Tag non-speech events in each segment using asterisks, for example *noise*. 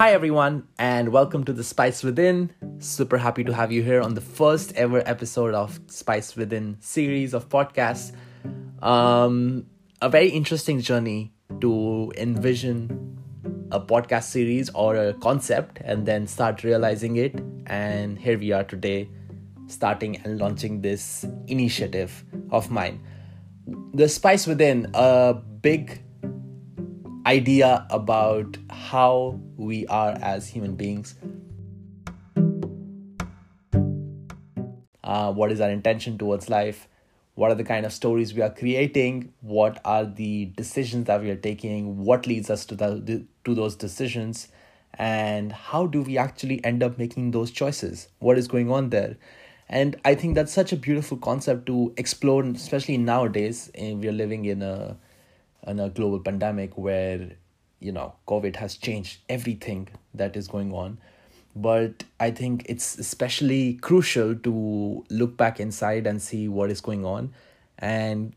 Hi, everyone, and welcome to the Spice Within. Super happy to have you here on the first ever episode of Spice Within series of podcasts. Um, a very interesting journey to envision a podcast series or a concept and then start realizing it. And here we are today, starting and launching this initiative of mine. The Spice Within, a big idea about how we are as human beings. Uh, what is our intention towards life? What are the kind of stories we are creating? What are the decisions that we are taking? What leads us to the, to those decisions? And how do we actually end up making those choices? What is going on there? And I think that's such a beautiful concept to explore, especially nowadays. And we are living in a in a global pandemic where you know covid has changed everything that is going on. But i think it's especially crucial to look back inside and see what is going on and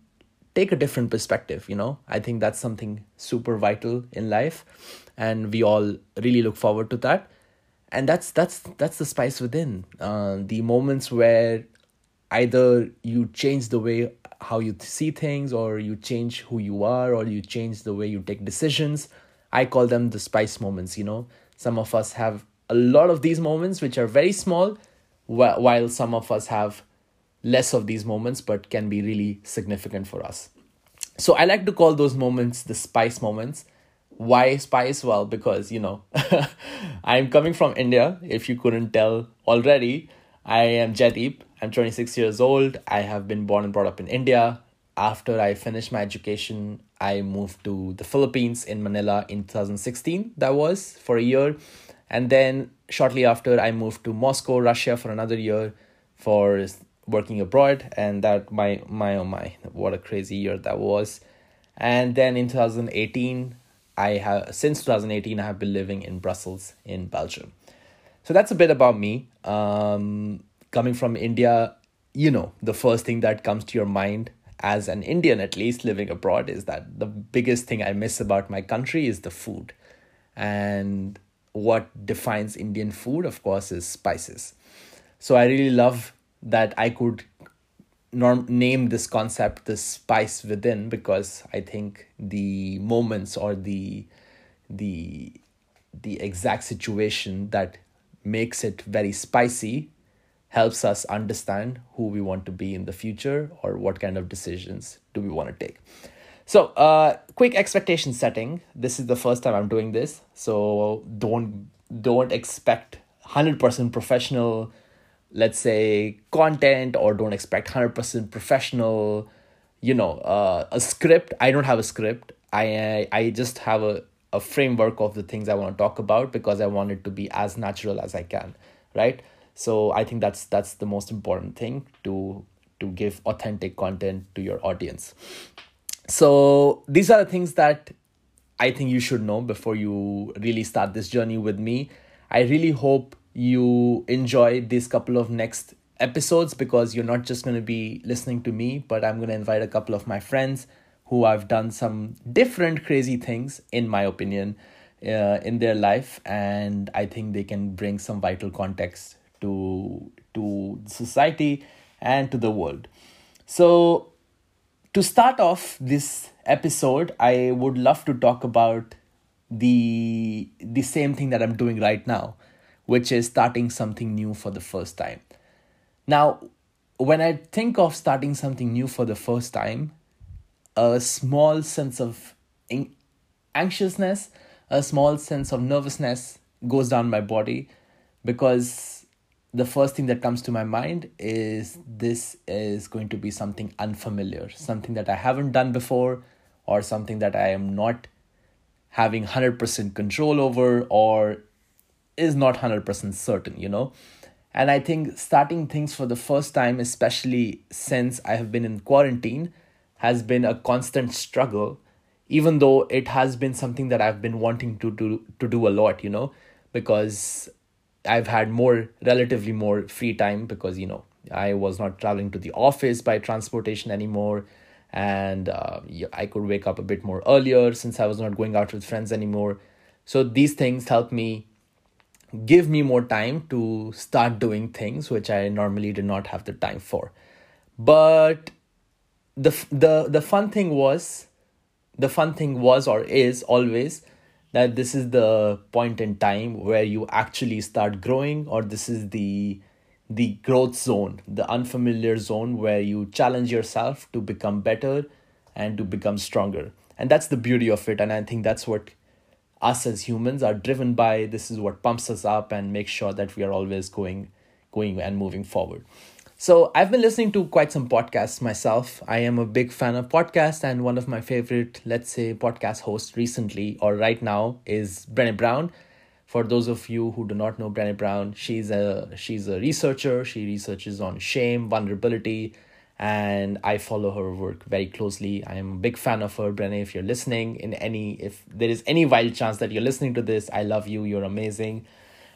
take a different perspective you know. I think that's something super vital in life and we all really look forward to that. And that's that's that's the spice within. Uh, the moments where either you change the way how you see things or you change who you are or you change the way you take decisions. I call them the spice moments you know. Some of us have a lot of these moments which are very small while some of us have less of these moments but can be really significant for us. So i like to call those moments the spice moments. Why spice? Well because you know *laughs* i'm coming from india if you couldn't tell already i am Jaideep I'm 26 years old. I have been born and brought up in India. After I finished my education, I moved to the Philippines in Manila in 2016. That was for a year. And then shortly after, I moved to Moscow, Russia for another year for working abroad. And that, my, my, oh my, what a crazy year that was. And then in 2018, I have, since 2018, I have been living in Brussels in Belgium. So that's a bit about me. Um, coming from India, you know, the first thing that comes to your mind as an Indian, at least living abroad, is that the biggest thing I miss about my country is the food. And what defines Indian food, of course, is spices. So I really love that I could norm- name this concept the spice within because I think the moments or the the the exact situation that makes it very spicy helps us understand who we want to be in the future or what kind of decisions do we want to take. So, uh, quick expectation setting. This is the first time I'm doing this, so don't don't expect hundred percent professional, let's say content, or don't expect hundred percent professional, you know, uh, a script. I don't have a script. I I just have a a framework of the things I want to talk about because I want it to be as natural as I can, right? so i think that's that's the most important thing to to give authentic content to your audience so these are the things that i think you should know before you really start this journey with me i really hope you enjoy these couple of next episodes because you're not just going to be listening to me but i'm going to invite a couple of my friends who have done some different crazy things in my opinion uh, in their life and i think they can bring some vital context to to society and to the world. So to start off this episode i would love to talk about the the same thing that i'm doing right now which is starting something new for the first time. Now when i think of starting something new for the first time a small sense of anxiousness a small sense of nervousness goes down my body because the first thing that comes to my mind is this is going to be something unfamiliar, something that I haven't done before, or something that I am not having 100% control over, or is not 100% certain, you know. And I think starting things for the first time, especially since I have been in quarantine, has been a constant struggle, even though it has been something that I've been wanting to do to do a lot, you know, because I've had more, relatively more free time because, you know, I was not traveling to the office by transportation anymore. And uh, I could wake up a bit more earlier since I was not going out with friends anymore. So these things help me give me more time to start doing things which I normally did not have the time for. But the the the fun thing was the fun thing was or is always that this is the point in time where you actually start growing or this is the the growth zone the unfamiliar zone where you challenge yourself to become better and to become stronger. And that's the beauty of it. And i think that's what us as humans are driven by. This is what pumps us up and makes sure that we are always going going and moving forward so i've been listening to quite some podcasts myself i am a big fan of podcasts and one of my favorite let's say podcast hosts recently or right now is brené brown for those of you who do not know brené brown she's a she's a researcher she researches on shame vulnerability and I follow her work very closely. I am a big fan of her, Brené. If you're listening, in any if there is any wild chance that you're listening to this, I love you. You're amazing.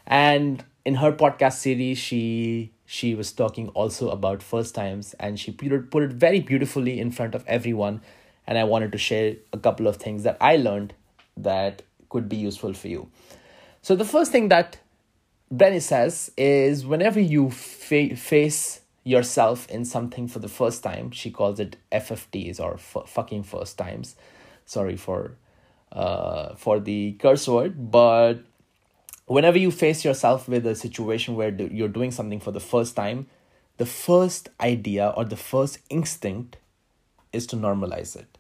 And in her podcast series, she she was talking also about first times, and she put it, put it very beautifully in front of everyone. And I wanted to share a couple of things that I learned that could be useful for you. So the first thing that Brené says is whenever you fa- face yourself in something for the first time. She calls it FFTs or f- fucking first times. Sorry for uh, for the curse word, but whenever you face yourself with a situation where you're doing something for the first time, the first idea or the first instinct is to normalize it.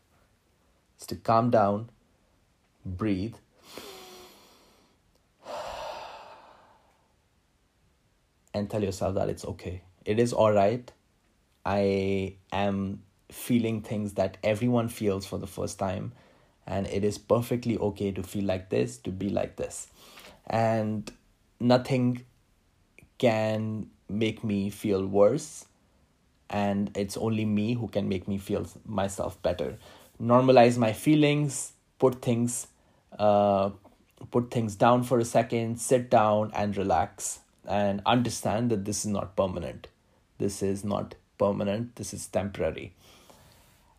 It's to calm down, breathe, and tell yourself that it's okay it is all right. I am feeling things that everyone feels for the first time, and it is perfectly okay to feel like this, to be like this. And nothing can make me feel worse, and it's only me who can make me feel myself better. Normalize my feelings, put things uh, put things down for a second, sit down and relax and understand that this is not permanent this is not permanent this is temporary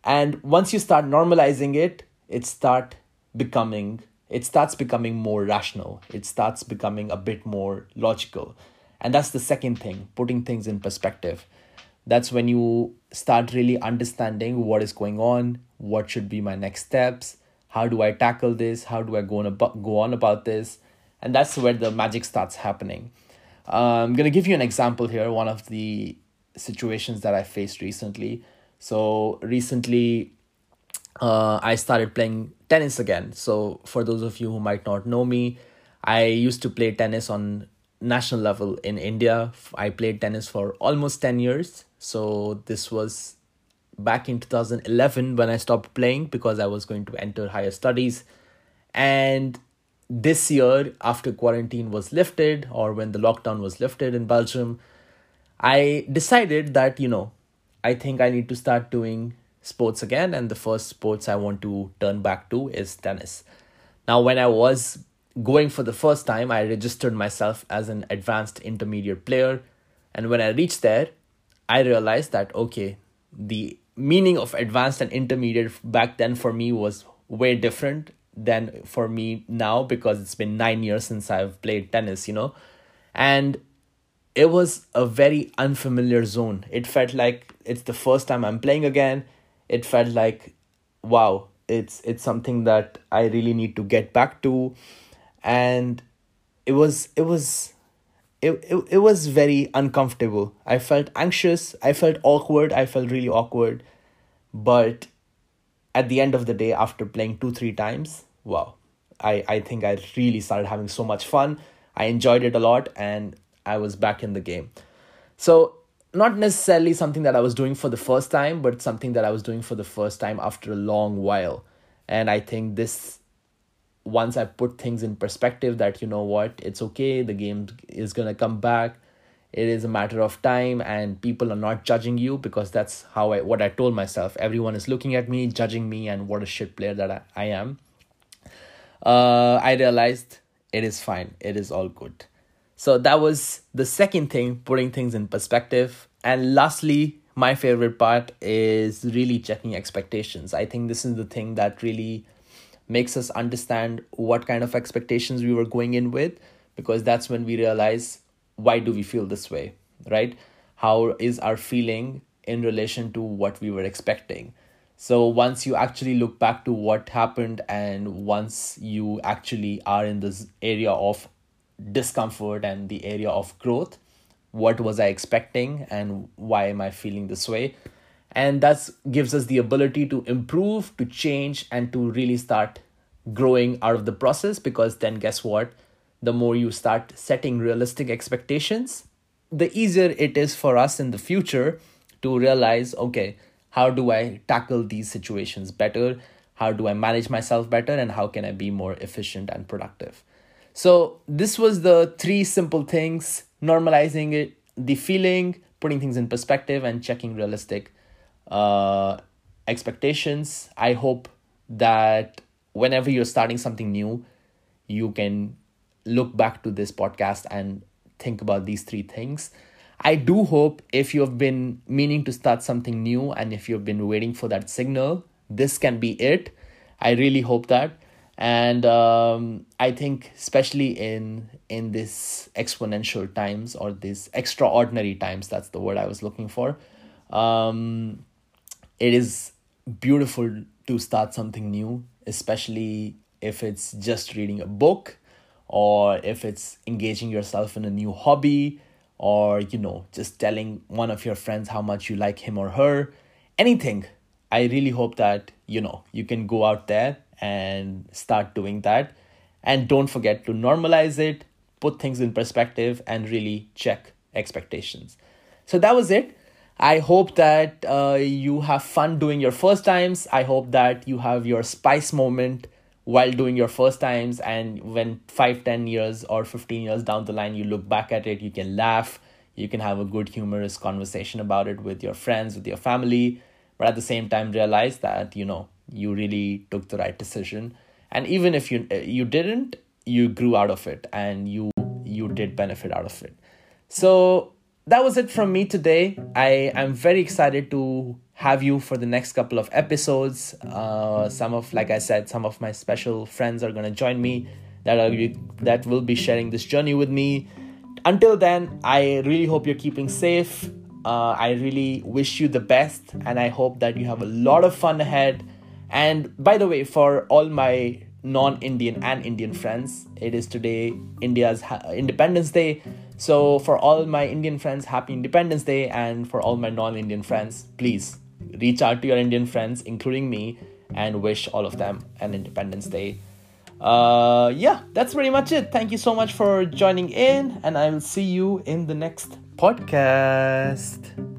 and once you start normalizing it it start becoming it starts becoming more rational. It starts becoming a bit more logical. And that's the second thing putting things in perspective. That's when you start really understanding what is going on what should be my next steps how do i tackle this how do i go on about, go on about this? And that's where the magic starts happening. Uh, i'm going to give you an example here one of the situations that I faced recently. So recently, uh, I started playing tennis again. So for those of you who might not know me, I used to play tennis on national level in India. I played tennis for almost 10 years. So this was back in 2011 when I stopped playing because I was going to enter higher studies. And this year, after quarantine was lifted, or when the lockdown was lifted in Belgium, I decided that, you know, I think I need to start doing sports again. And the first sports I want to turn back to is tennis. Now, when I was going for the first time, I registered myself as an advanced intermediate player. And when I reached there, I realized that, okay, the meaning of advanced and intermediate back then for me was way different than for me now because it's been nine years since I've played tennis, you know. And it was a very unfamiliar zone. It felt like it's the first time I'm playing again. It felt like, wow, it's it's something that I really need to get back to, and it was it was it, it, it was very uncomfortable. I felt anxious. I felt awkward. I felt really awkward. But at the end of the day, after playing two, three times, wow, I, I think I really started having so much fun. I enjoyed it a lot. And I was back in the game. So, not necessarily something that I was doing for the first time, but something that I was doing for the first time after a long while. And I think this, once I put things in perspective, that you know what, it's okay, the game is gonna come back. It is a matter of time, and people are not judging you because that's how I what I told myself. Everyone is looking at me, judging me, and what a shit player that I, I am. Uh, I realized it is fine, it is all good. So that was the second thing, putting things in perspective. And lastly, my favorite part is really checking expectations. I think this is the thing that really makes us understand what kind of expectations we were going in with because that's when we realize why do we feel this way, right? How is our feeling in relation to what we were expecting? So once you actually look back to what happened and once you actually are in this area of discomfort and the area of growth, what was I expecting and why am I feeling this way? And that gives us the ability to improve, to change, and to really start growing out of the process because then guess what? The more you start setting realistic expectations, the easier it is for us in the future to realize okay, how do I tackle these situations better? How do I manage myself better? And how can I be more efficient and productive? So, this was the three simple things normalizing it, the feeling, putting things in perspective, and checking realistic uh, expectations. I hope that whenever you're starting something new, you can look back to this podcast and think about these three things. I do hope if you have been meaning to start something new and if you've been waiting for that signal, this can be it. I really hope that. And um, I think, especially in in this exponential times or this extraordinary times, that's the word I was looking for. Um, it is beautiful to start something new, especially if it's just reading a book or if it's engaging yourself in a new hobby or you know just telling one of your friends how much you like him or her anything i really hope that you know you can go out there and start doing that and don't forget to normalize it put things in perspective and really check expectations so that was it I hope that uh, you have fun doing your first times. I hope that you have your spice moment while doing your first times. And when 5, 10 years or 15 years down the line, you look back at it, you can laugh, you can have a good, humorous conversation about it with your friends, with your family. But at the same time, realize that, you know, you really took the right decision. And even if you you didn't, you grew out of it and you you did benefit out of it. So that was it from me today. I am very excited to have you for the next couple of episodes. Uh, some of, like I said, some of my special friends are gonna join me that are that will be sharing this journey with me. Until then, I really hope you're keeping safe. Uh, I really wish you the best, and I hope that you have a lot of fun ahead. And by the way, for all my non-Indian and Indian friends, it is today India's Independence Day. So, for all my Indian friends, happy Independence Day, and for all my non Indian friends, please reach out to your Indian friends, including me, and wish all of them an Independence Day. Uh, yeah, that's pretty much it. Thank you so much for joining in, and I will see you in the next podcast.